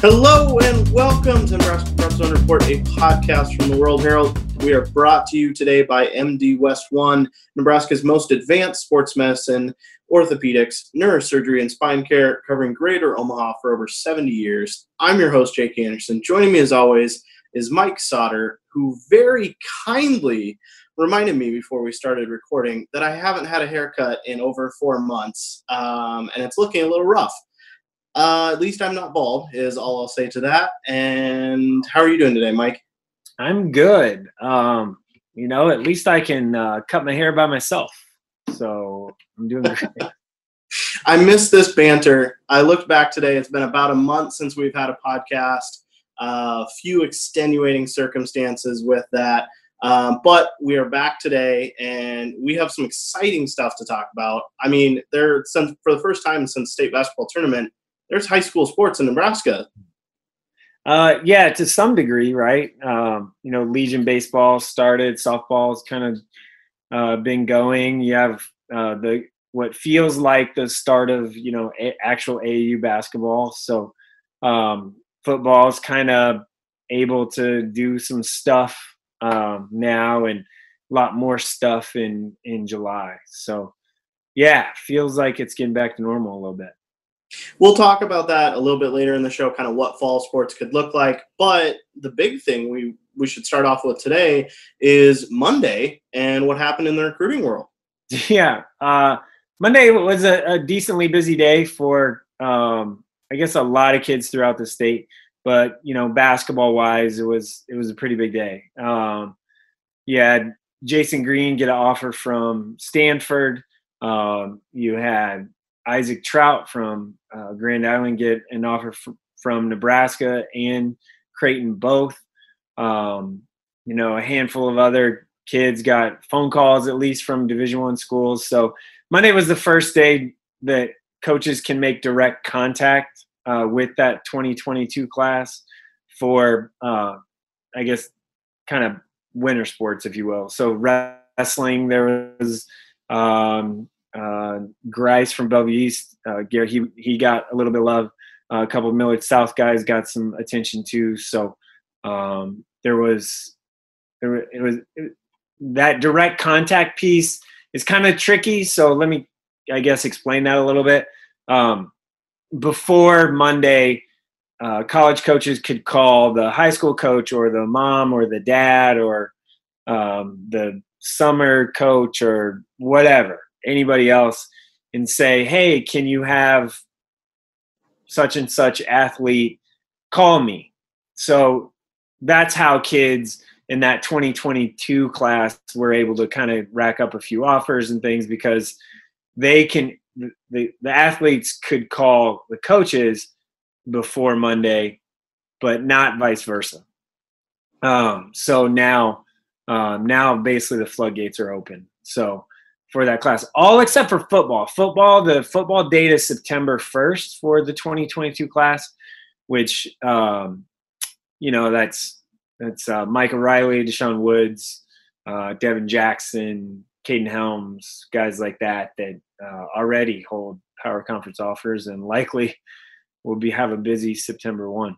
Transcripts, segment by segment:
Hello and welcome to Zone Report, a podcast from the World Herald. We are brought to you today by MD West One, Nebraska's most advanced sports medicine, orthopedics, neurosurgery, and spine care, covering Greater Omaha for over 70 years. I'm your host, Jake Anderson. Joining me, as always, is Mike Sautter, who very kindly reminded me before we started recording that I haven't had a haircut in over four months, um, and it's looking a little rough. Uh, at least I'm not bald, is all I'll say to that. And how are you doing today, Mike? I'm good. Um, you know, at least I can uh, cut my hair by myself. So I'm doing great. I missed this banter. I looked back today. It's been about a month since we've had a podcast. A uh, few extenuating circumstances with that. Um, but we are back today, and we have some exciting stuff to talk about. I mean, there since for the first time since state basketball tournament, there's high school sports in Nebraska. Uh, yeah, to some degree, right? Um, you know, Legion baseball started, softball's kind of uh, been going. You have uh, the what feels like the start of you know a, actual AAU basketball. So um, football is kind of able to do some stuff um, now and a lot more stuff in in July. So yeah, feels like it's getting back to normal a little bit. We'll talk about that a little bit later in the show, kind of what fall sports could look like. But the big thing we we should start off with today is Monday and what happened in the recruiting world. Yeah, uh, Monday was a, a, decently busy day for um, I guess a lot of kids throughout the state. But you know, basketball wise, it was it was a pretty big day. Um, you had Jasen Green get an offer from Stanford. Um, you had Isaac Traudt from uh, Grand Island get an offer f- from Nebraska and Creighton both. Um, you know, a handful of other kids got phone calls at least from Division One schools. So Monday was the first day that coaches can make direct contact uh, with that 2022 class for, uh, I guess, kind of winter sports, if you will. So wrestling, there was um, uh, Grice from Bellevue East. Uh, Gary, he he got a little bit of love. Uh, a couple of Millard South guys got some attention too. So um, there was there it was it, that direct contact piece is kind of tricky. So let me, I guess, explain that a little bit. Um, before Monday, uh, college coaches could call the high school coach or the mom or the dad or um, the summer coach or whatever anybody else and say, hey, can you have such and such athlete call me? So that's how kids in that 2022 class were able to kind of rack up a few offers and things because they can the, the athletes could call the coaches before Monday, but not vice versa. Um, so now, um, now basically the floodgates are open. So for that class, all except for football. Football, the football date is September 1st for the 2022 class, which, um, you know, that's that's uh, Michael Riley, Deshaun Woods, uh, Devin Jackson, Caden Helms, guys like that that uh, already hold power conference offers and likely will be have a busy September one.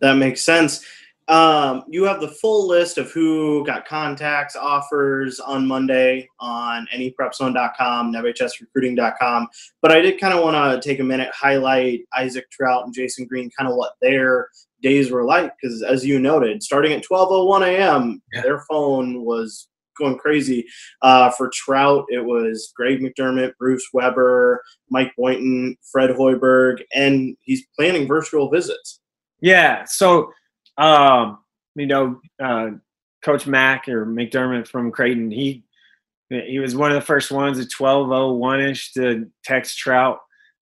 That makes sense. Um, you have the full list of who got contacts, offers on Monday on neprepzone.com, nebhsrecruiting.com. But I did kind of want to take a minute, highlight Isaac Traudt and Jasen Green, kind of what their days were like. Because as you noted, starting at 12.01 a.m., yeah. their phone was going crazy. Uh, for Traudt, it was Greg McDermott, Bruce Weber, Mike Boynton, Fred Hoiberg, and he's planning virtual visits. Yeah. So – um, you know, uh, Coach Mack or McDermott from Creighton, he he was one of the first ones at 12:01 ish to text Traudt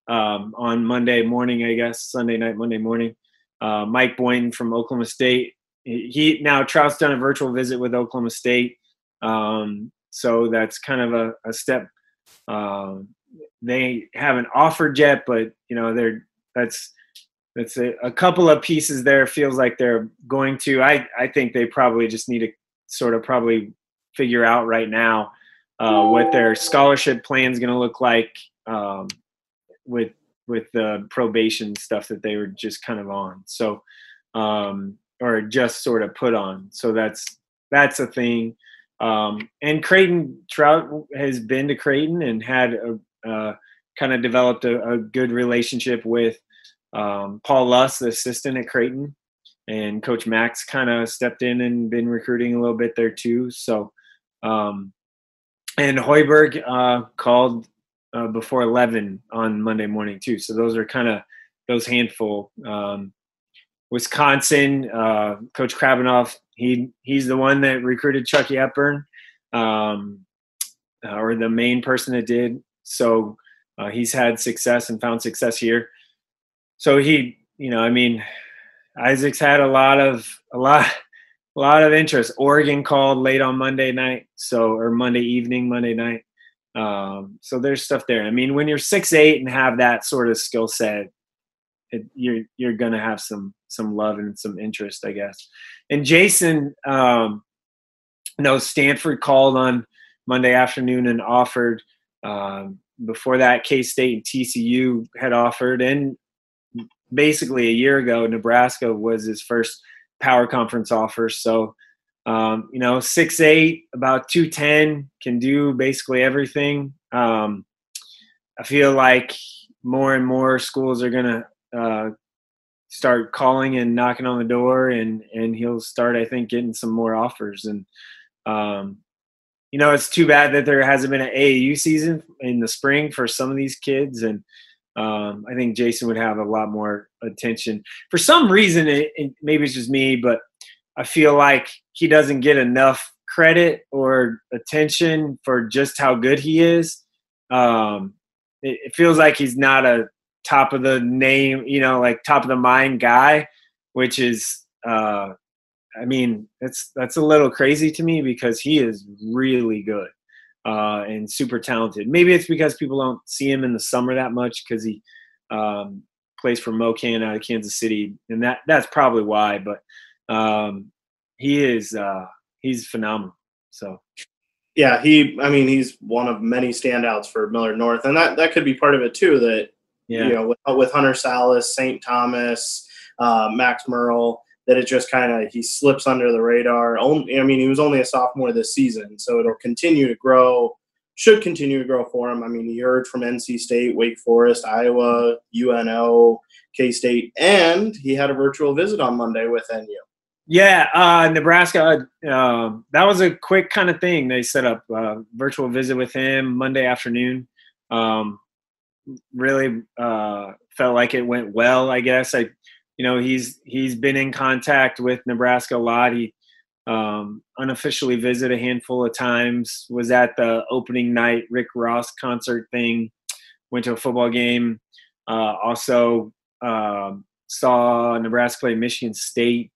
um, on Monday morning, I guess Sunday night, Monday morning. Uh, Mike Boynton from Oklahoma State. He now Traudt's done a virtual visit with Oklahoma State, um, so that's kind of a, a step. Um, they haven't offered yet, but you know they're that's that's a, a couple of pieces there feels like they're going to i i think they probably just need to sort of probably figure out right now uh, what their scholarship plan is going to look like um, with with the probation stuff that they were just kind of on. So, um, or just sort of put on. So that's that's a thing. Um, and Creighton Traudt has been to Creighton and had a, uh, kind of developed a, a, good relationship with um, Paul Lusk, the assistant at Creighton, and Coach Mack kind of stepped in and been recruiting a little bit there too. So, um, and Hoiberg uh, called uh, before 11 on Monday morning too. So those are kind of those handful. Um, Wisconsin, uh, Coach Krabbenhoft, he he's the one that recruited Chucky Hepburn, um, or the main person that did. So uh, he's had success and found success here. So he, you know, I mean, Isaac's had a lot of a lot a lot of interest. Oregon called late on Monday night, so or Monday evening, Monday night. Um, so there's stuff there. I mean, when you're six eight and have that sort of skill set, it, you're you're gonna have some some love and some interest, I guess. And Jasen, um, know, Stanford called on Monday afternoon and offered. Um, before that, K State and TCU had offered, and basically a year ago, Nebraska was his first power conference offer. So, um, you know, six eight, about two ten, can do basically everything. Um, I feel like more and more schools are gonna uh, start calling and knocking on the door, and and he'll start, I think, getting some more offers. And um, you know, it's too bad that there hasn't been an AAU season in the spring for some of these kids, and um, I think Jasen would have a lot more attention. For some reason, it, it, maybe it's just me, but I feel like he doesn't get enough credit or attention for just how good he is. Um, it, it feels like he's not a top of the name, you know, like top of the mind guy, which is, uh, I mean, that's that's a little crazy to me because he is really good uh, and super talented. Maybe it's because people don't see him in the summer that much because he um, plays for MoKan out of Kansas City, and that that's probably why. But um, he is uh, he's phenomenal. So. Yeah, he. I mean, he's one of many standouts for Millard North, and that that could be part of it too. That yeah. you know, with, with Hunter Sallis, St. Thomas, uh, Max Merle, that it just kind of he slips under the radar. Only, I mean, he was only a sophomore this season, so it'll continue to grow. Should continue to grow for him. I mean, he heard from NC State, Wake Forest, Iowa, UNO, K State, and he had a virtual visit on Monday with NU. Yeah, uh, Nebraska. Uh, that was a quick kind of thing. They set up a virtual visit with him Monday afternoon. Um, really uh, felt like it went well. I guess I you know he's he's been in contact with Nebraska a lot. He um, unofficially visited a handful of times. Was at the opening night Rick Ross concert thing. Went to a football game. Uh, also um, saw Nebraska play Michigan State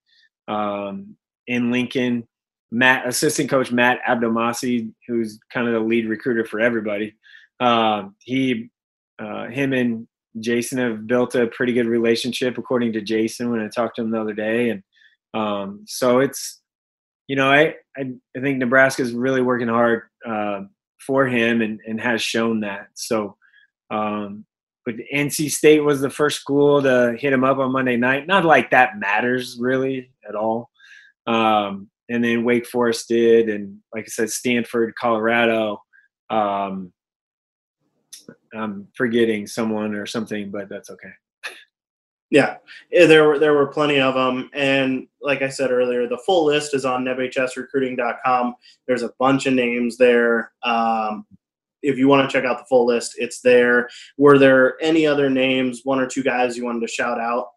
um, in Lincoln. Matt, assistant coach Matt Abdelmassih, who's kind of the lead recruiter for everybody. Uh, he, uh, him and Jasen have built a pretty good relationship, according to Jasen when I talked to him the other day, and um, so it's you know I, I, I think Nebraska is really working hard uh, for him and and has shown that. So, um, but NC State was the first school to hit him up on Monday night. Not like that matters really at all. Um, and then Wake Forest did, and like I said, Stanford, Colorado. Um, I'm forgetting someone or something, but that's okay. Yeah, there were there were plenty of them, and like I said earlier, the full list is on nebhsrecruiting.com. There's a bunch of names there. Um, if you want to check out the full list, it's there. Were there any other names, one or two guys you wanted to shout out?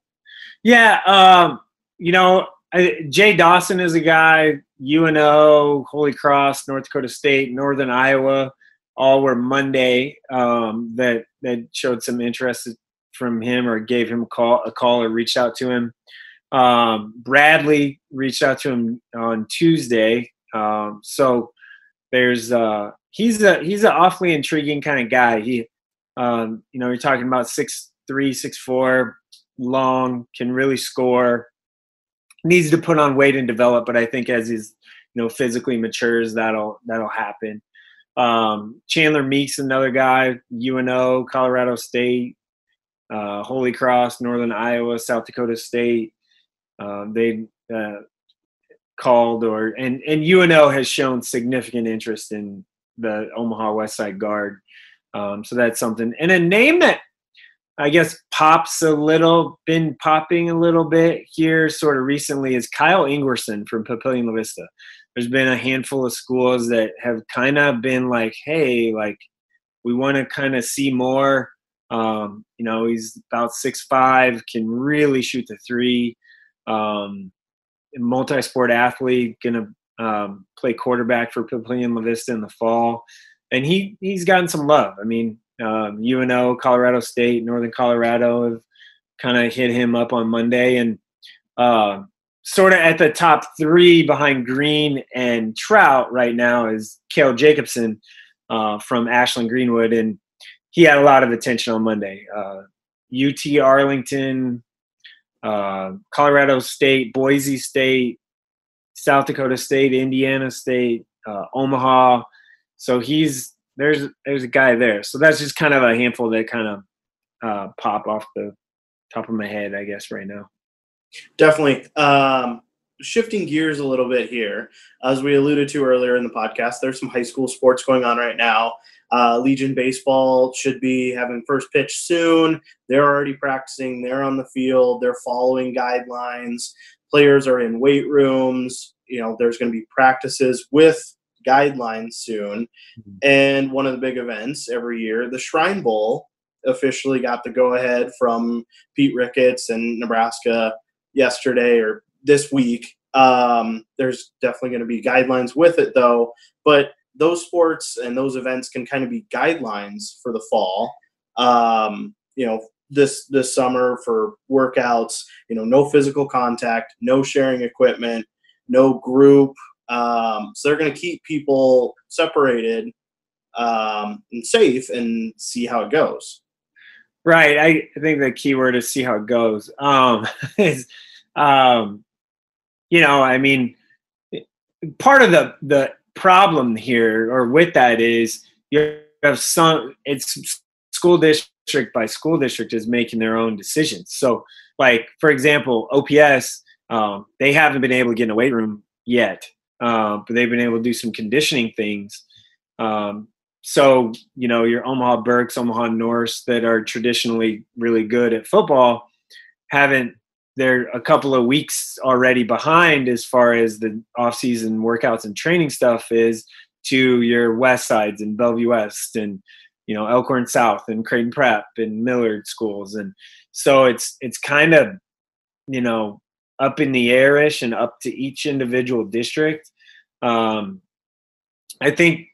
Yeah, um, you know, I, Jay Dawson is a guy. UNO, Holy Cross, North Dakota State, Northern Iowa all were Monday um, that that showed some interest from him or gave him a call, a call or reached out to him. Um, Bradley reached out to him on Tuesday. Um, so there's uh, he's a he's an awfully intriguing kind of guy. He um, you know you're talking about six three six four long can really score needs to put on weight and develop but i think as he's you know physically matures that'll that'll happen um, Chandler Meeks, another guy, UNO, Colorado State. uh, Holy Cross, Northern Iowa, South Dakota State. Uh, they uh, called or and and UNO has shown significant interest in the Omaha West Side Guard. Um, so that's something. And a name that I guess pops a little, been popping a little bit here sort of recently is Kyle Ingwerson from Papillion La Vista. There's been a handful of schools that have kind of been like, hey, like we want to kind of see more. Um, you know, he's about six five, can really shoot the three. Um, multi-sport athlete, gonna um, play quarterback for Papillion La Vista in the fall, and he he's gotten some love. I mean, um, UNO, Colorado State, Northern Colorado have kind of hit him up on Monday, and uh, sort of at the top three behind Green and Traudt right now is Kale Jacobson uh, from Ashland Greenwood, and he had a lot of attention on Monday. Uh, UT Arlington, uh, Colorado State, Boise State, South Dakota State, Indiana State, uh, Omaha. So he's there's there's a guy there. So that's just kind of a handful that kind of uh, pop off the top of my head, I guess, right now. Definitely. Um, shifting gears a little bit here, as we alluded to earlier in the podcast, there's some high school sports going on right now. Uh, Legion baseball should be having first pitch soon. They're already practicing. They're on the field. They're following guidelines. Players are in weight rooms. You know, there's going to be practices with guidelines soon. Mm-hmm. And one of the big events every year, the Shrine Bowl, officially got the go ahead from Pete Ricketts and Nebraska yesterday or this week. Um, there's definitely going to be guidelines with it though, but those sports and those events can kind of be guidelines for the fall. Um, you know, this this summer for workouts, you know, no physical contact, no sharing equipment, no group. Um, so they're going to keep people separated um, and safe and see how it goes. Right. I think the key word is see how it goes. Um, is, um, you know, I mean, part of the the problem here or with that is you have some it's school district by school district is making their own decisions so like for example ops um, they haven't been able to get in a weight room yet uh, but they've been able to do some conditioning things um, so you know your omaha burkes omaha norse that are traditionally really good at football haven't they're a couple of weeks already behind as far as the off-season workouts and training stuff is to your west sides and bellevue west and you know elkhorn south and creighton prep and millard schools. And so it's it's kind of you know up in the airish and up to each individual district. Um, i think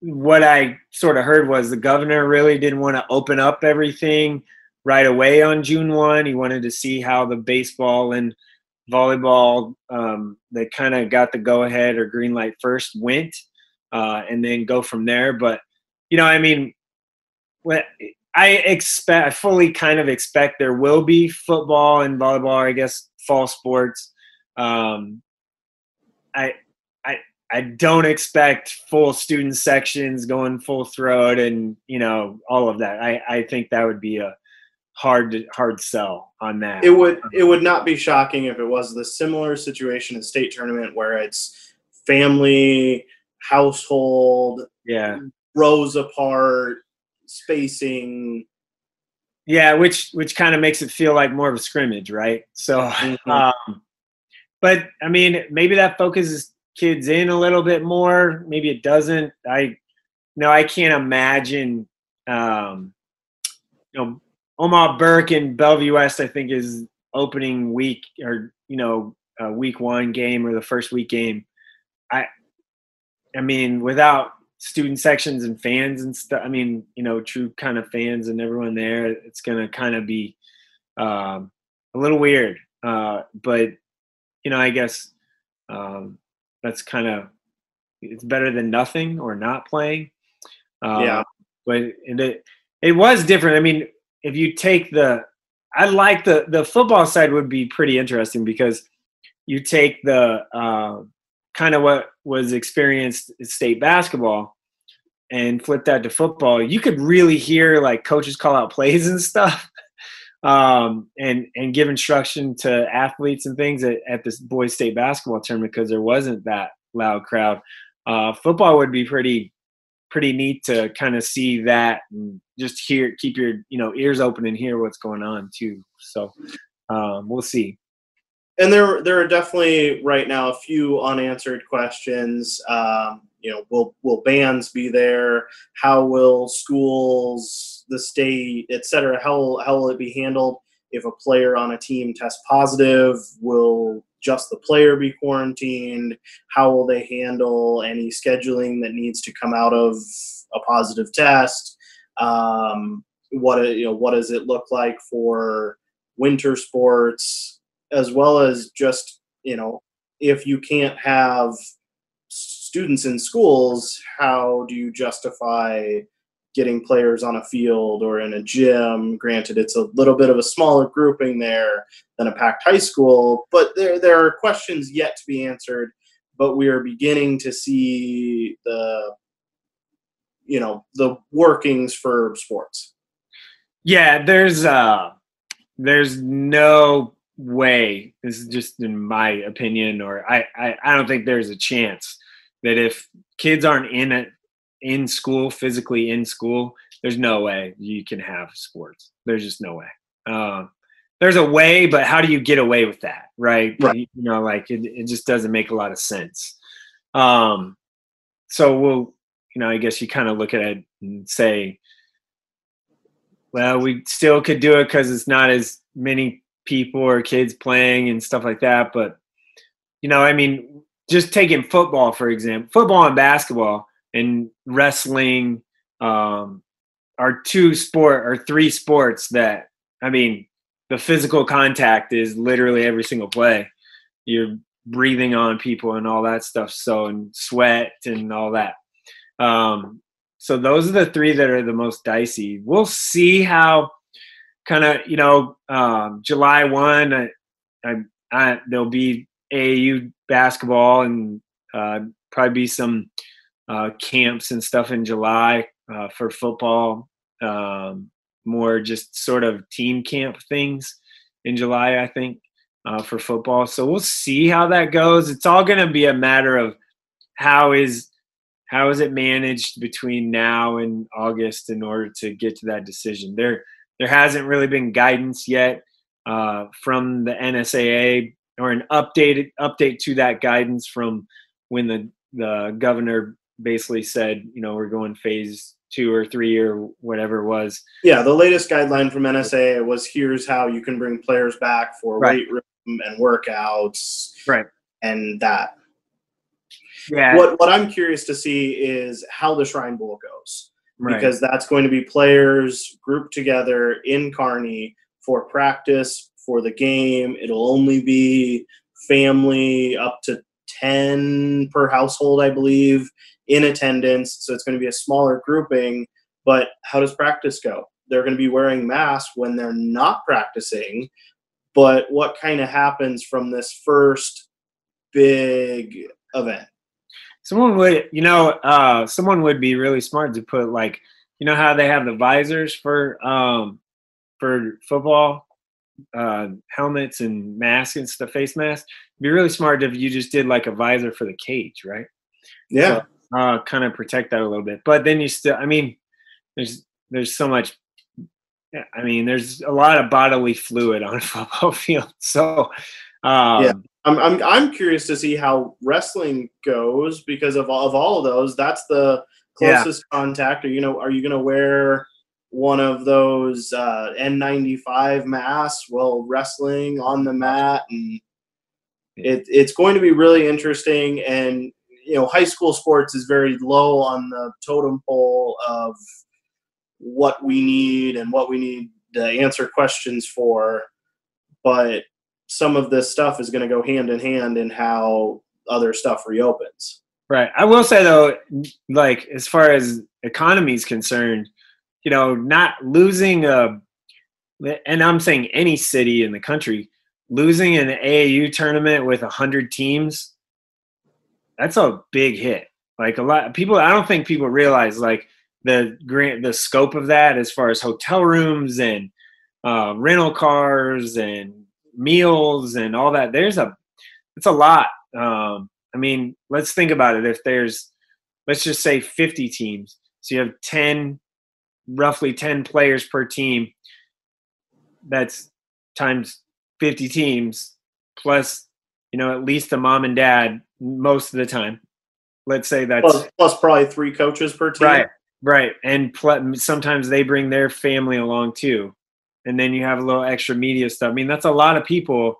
what i sort of heard was the governor really didn't want to open up everything right away on June 1. He wanted to see how the baseball and volleyball um, that kind of got the go ahead or green light first went uh, and then go from there. But, you know, I mean, I expect, I fully kind of expect there will be football and volleyball, I guess, fall sports. Um, I, I, don't expect full student sections going full throat and you know all of that. I, I think that would be a hard hard sell on that. It would it would not be shocking if it was the similar situation in state tournament where it's family, household, yeah, rows apart, spacing. Yeah, which which kind of makes it feel like more of a scrimmage, right? So, mm-hmm. um, but I mean, maybe that focuses kids in a little bit more. Maybe it doesn't. I no, I can't imagine. Um, you know, Omaha Burke and Bellevue West, I think, is opening week or you know week one game or the first week game. I, I mean, without student sections and fans and stuff. I mean, you know, true kind of fans and everyone there. It's gonna kind of be um, a little weird, uh, but you know, I guess um, that's kind of it's better than nothing or not playing. Uh, yeah, but it it was different. I mean, if you take the I like the the football side would be pretty interesting because you take the uh, kind of what was experienced state basketball and flip that to football, you could really hear like coaches call out plays and stuff, um, and and give instruction to athletes and things at, at this boys state basketball tournament because there wasn't that loud crowd. Uh, football would be pretty pretty neat to kind of see that and just hear keep your you know ears open and hear what's going on too. So um, we'll see and there there are definitely right now a few unanswered questions. Um, you know, will will bands be there? How will schools, the state, et cetera, how how will it be handled if a player on a team tests positive? Will just the player be quarantined? How will they handle any scheduling that needs to come out of a positive test? Um, what you know, what does it look like for winter sports? as well as just you know if you can't have students in schools how do you justify getting players on a field or in a gym. Granted it's a little bit of a smaller grouping there than a packed high school but there there are questions yet to be answered. But we are beginning to see the you know the workings for sports. Yeah there's uh there's no way this is just in my opinion or I, I i don't think there's a chance that if kids aren't in it in school physically in school there's no way you can have sports there's just no way um, there's a way but how do you get away with that right, right. you know like it, it just doesn't make a lot of sense um so we'll you know i guess you kind of look at it and say well we still could do it because it's not as many people or kids playing and stuff like that. But you know, I mean, just taking football for example, football and basketball and wrestling um, are two sport or three sports that I mean, the physical contact is literally every single play. You're breathing on people and all that stuff. So and sweat and all that. Um, so those are the three that are the most dicey. We'll see how kind of you know um, July one, I, I, I, there'll be AAU basketball and uh, probably be some uh, camps and stuff in July uh, for football. Um, more just sort of team camp things in July, I think, uh, for football. So we'll see how that goes. It's all going to be a matter of how is how is it managed between now and August in order to get to that decision. There there hasn't really been guidance yet uh, from the NSAA or an updated update to that guidance from when the the governor basically said, you know, we're going phase two or three or whatever it was. Yeah, the latest guideline from NSA was here's how you can bring players back for right. weight room and workouts. Right. And that. Yeah. What what I'm curious to see is how the Shrine Bowl goes right. because that's going to be players grouped together in Kearney for practice for the game. It'll only be family up to 10 per household, I believe, in attendance. So it's going to be a smaller grouping. But how does practice go? They're going to be wearing masks when they're not practicing. But what kind of happens from this first big event? someone would you know uh someone would be really smart to put like you know how they have the visors for um for football uh helmets and masks and stuff face masks It'd be really smart if you just did like a visor for the cage right yeah so, uh kind of protect that a little bit but then you still i mean there's there's so much I mean, there's a lot of bodily fluid on a football field. So, um, yeah. I'm, I'm, I'm curious to see how wrestling goes because of all, of all of those, that's the closest yeah. contact. Or, you know, are you going to wear one of those uh, N95 masks while wrestling on the mat? And it, it's going to be really interesting. And, you know, high school sports is very low on the totem pole of what we need and what we need to answer questions for. But some of this stuff is going to go hand in hand in how other stuff reopens. Right. I will say though, like as far as economy is concerned, you know, not losing a, and I'm saying any city in the country losing an AAU tournament with a hundred teams, that's a big hit. Like a lot of people, I don't think people realize like the grant the scope of that as far as hotel rooms and uh, rental cars and meals and all that. There's a it's a lot. Um, I mean, let's think about it. If there's let's just say 50 teams, so you have 10 roughly 10 players per team. That's times 50 teams plus you know at least the mom and dad most of the time. Let's say that's plus, plus probably three coaches per team. Right right. And pl- sometimes they bring their family along too. And then you have a little extra media stuff. I mean that's a lot of people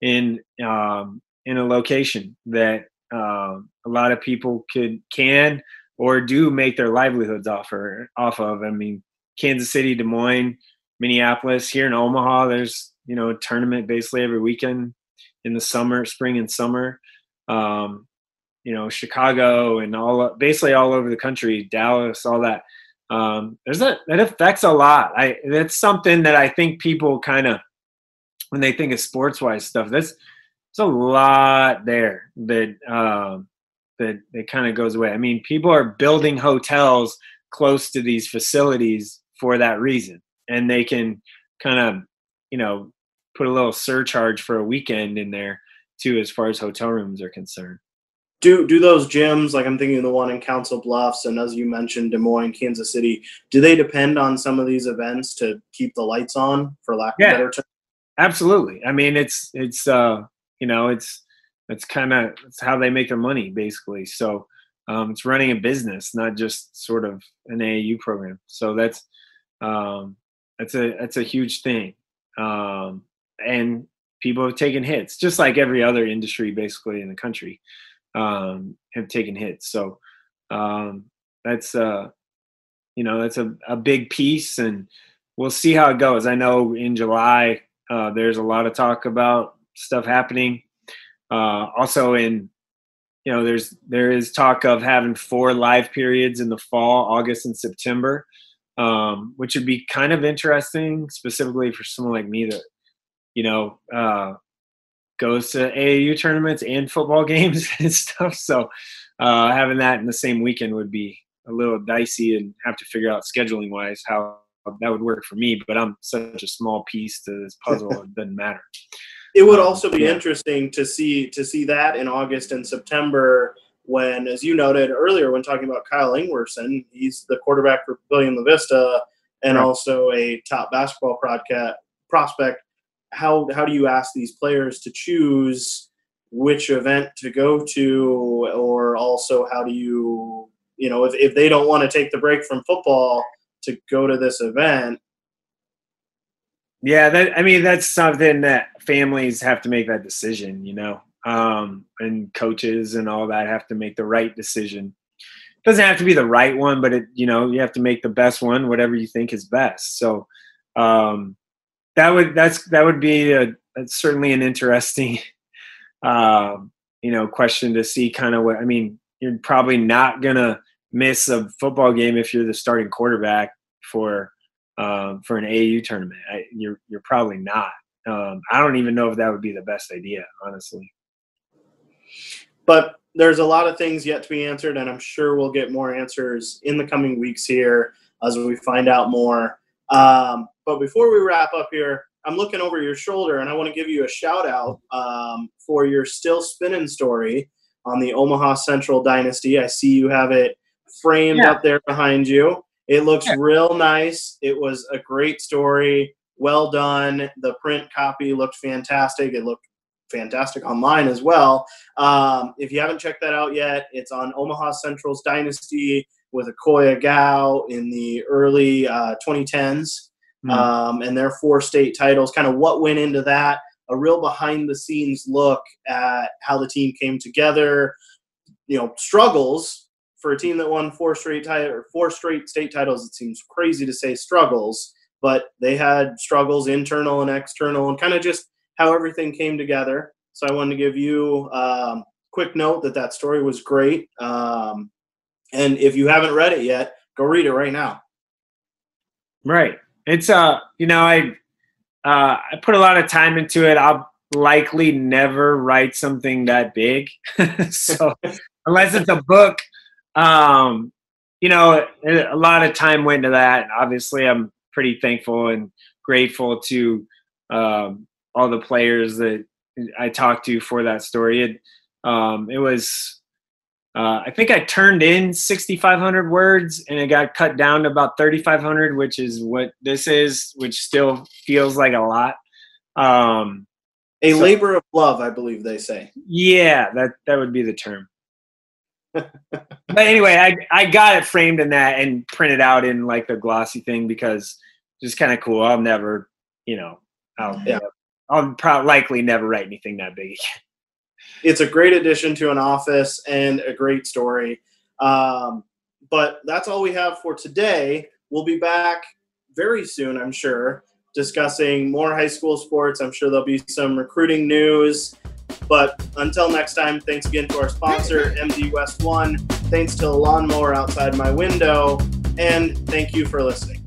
in um, in a location that um, a lot of people could can or do make their livelihoods off or off of. I mean kansas city des moines minneapolis here in omaha there's you know, a tournament basically every weekend in the summer, spring and summer. Um, you know, Chicago and all basically all over the country, Dallas, all that. Um, there's a that affects a lot. I that's something that I think people kind of when they think of sports wise stuff. That's there's a lot there that um, that that kind of goes away. I mean, people are building hotels close to these facilities for that reason, and they can kind of you know, put a little surcharge for a weekend in there too, as far as hotel rooms are concerned. Do do those gyms like I'm thinking of the one in Council Bluffs and as you mentioned Des Moines, Kansas City, do they depend on some of these events to keep the lights on for lack yeah, of better term? Absolutely. I mean it's it's uh you know it's it's kind of it's how they make their money basically. So um, it's running a business, not just sort of an AAU program. So that's um, that's a that's a huge thing um, and people have taken hits, just like every other industry basically in the country um, have taken hits. So um, that's uh, you know that's a, a big piece, and we'll see how it goes. I know in July uh, there's a lot of talk about stuff happening. Uh, also in you know there's there is talk of having four live periods in the fall, August and September um, which would be kind of interesting, specifically for someone like me that, you know, uh, goes to AAU tournaments and football games and stuff. So uh, having that in the same weekend would be a little dicey and have to figure out scheduling wise how that would work for me. But I'm such a small piece to this puzzle; it doesn't matter. It would um, also be yeah. interesting to see to see that in August and September when, as you noted earlier, when talking about Kyle Ingwerson, he's the quarterback for Papillion La Vista and right. also a top basketball prospect. How how do you ask these players to choose which event to go to, or also how do you you know if, if they don't want to take the break from football to go to this event? Yeah, that I mean that's something that families have to make that decision. You know, um, and coaches and all that have to make the right decision. Doesn't have to be the right one, but it you know you have to make the best one, whatever you think is best. So um, that would that's that would be a, certainly an interesting uh, you know question to see kind of what I mean. You're probably not gonna miss a football game if you're the starting quarterback for um, for an AU tournament. I, you're you're probably not. Um, I don't even know if that would be the best idea, honestly. But there's a lot of things yet to be answered, and I'm sure we'll get more answers in the coming weeks here as we find out more. Um, but before we wrap up here, I'm looking over your shoulder, and I want to give you a shout out um, for your still spinning story on the Omaha Central Dynasty. I see you have it framed yeah. up there behind you. It looks yeah. real nice. It was a great story. Well done. The print copy looked fantastic. It looked fantastic online as well. Um, if you haven't checked that out yet, it's on Omaha Central's Dynasty with Akoy Agau in the early uh, 2010s. Mm-hmm. Um, and their four state titles, kind of what went into that, a real behind the scenes look at how the team came together, you know, struggles for a team that won four straight title or four straight state titles. It seems crazy to say struggles, but they had struggles internal and external and kind of just how everything came together. So I wanted to give you a um, quick note that that story was great. Um, and if you haven't read it yet, go read it right now. Right. It's uh, you know, I uh, I put a lot of time into it. I'll likely never write something that big. so unless it's a book, um, you know, a lot of time went into that. Obviously, I'm pretty thankful and grateful to um, all the players that I talked to for that story. It, um, it was, uh, I think I turned in 6,500 words and it got cut down to about 3,500, which is what this is, which still feels like a lot. Um, a so, labor of love, I believe they say. Yeah, that that would be the term. but anyway, I I got it framed in that and printed out in like the glossy thing because it's kind of cool. I'll never, you know, I'll yeah. I'll probably likely never write anything that big again. It's a great addition to an office and a great story. Um, but that's all we have for today. We'll be back very soon, I'm sure, discussing more high school sports. I'm sure there'll be some recruiting news. But until next time, thanks again to our sponsor, MD West One. Thanks to the lawnmower outside my window. And thank you for listening.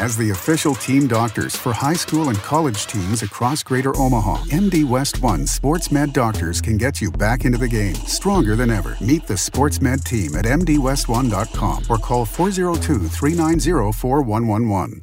As the official team doctors for high school and college teams across Greater Omaha, MD West One Sports Med doctors can get you back into the game stronger than ever. Meet the Sports Med team at MDWest1.com or call 402 390 4111.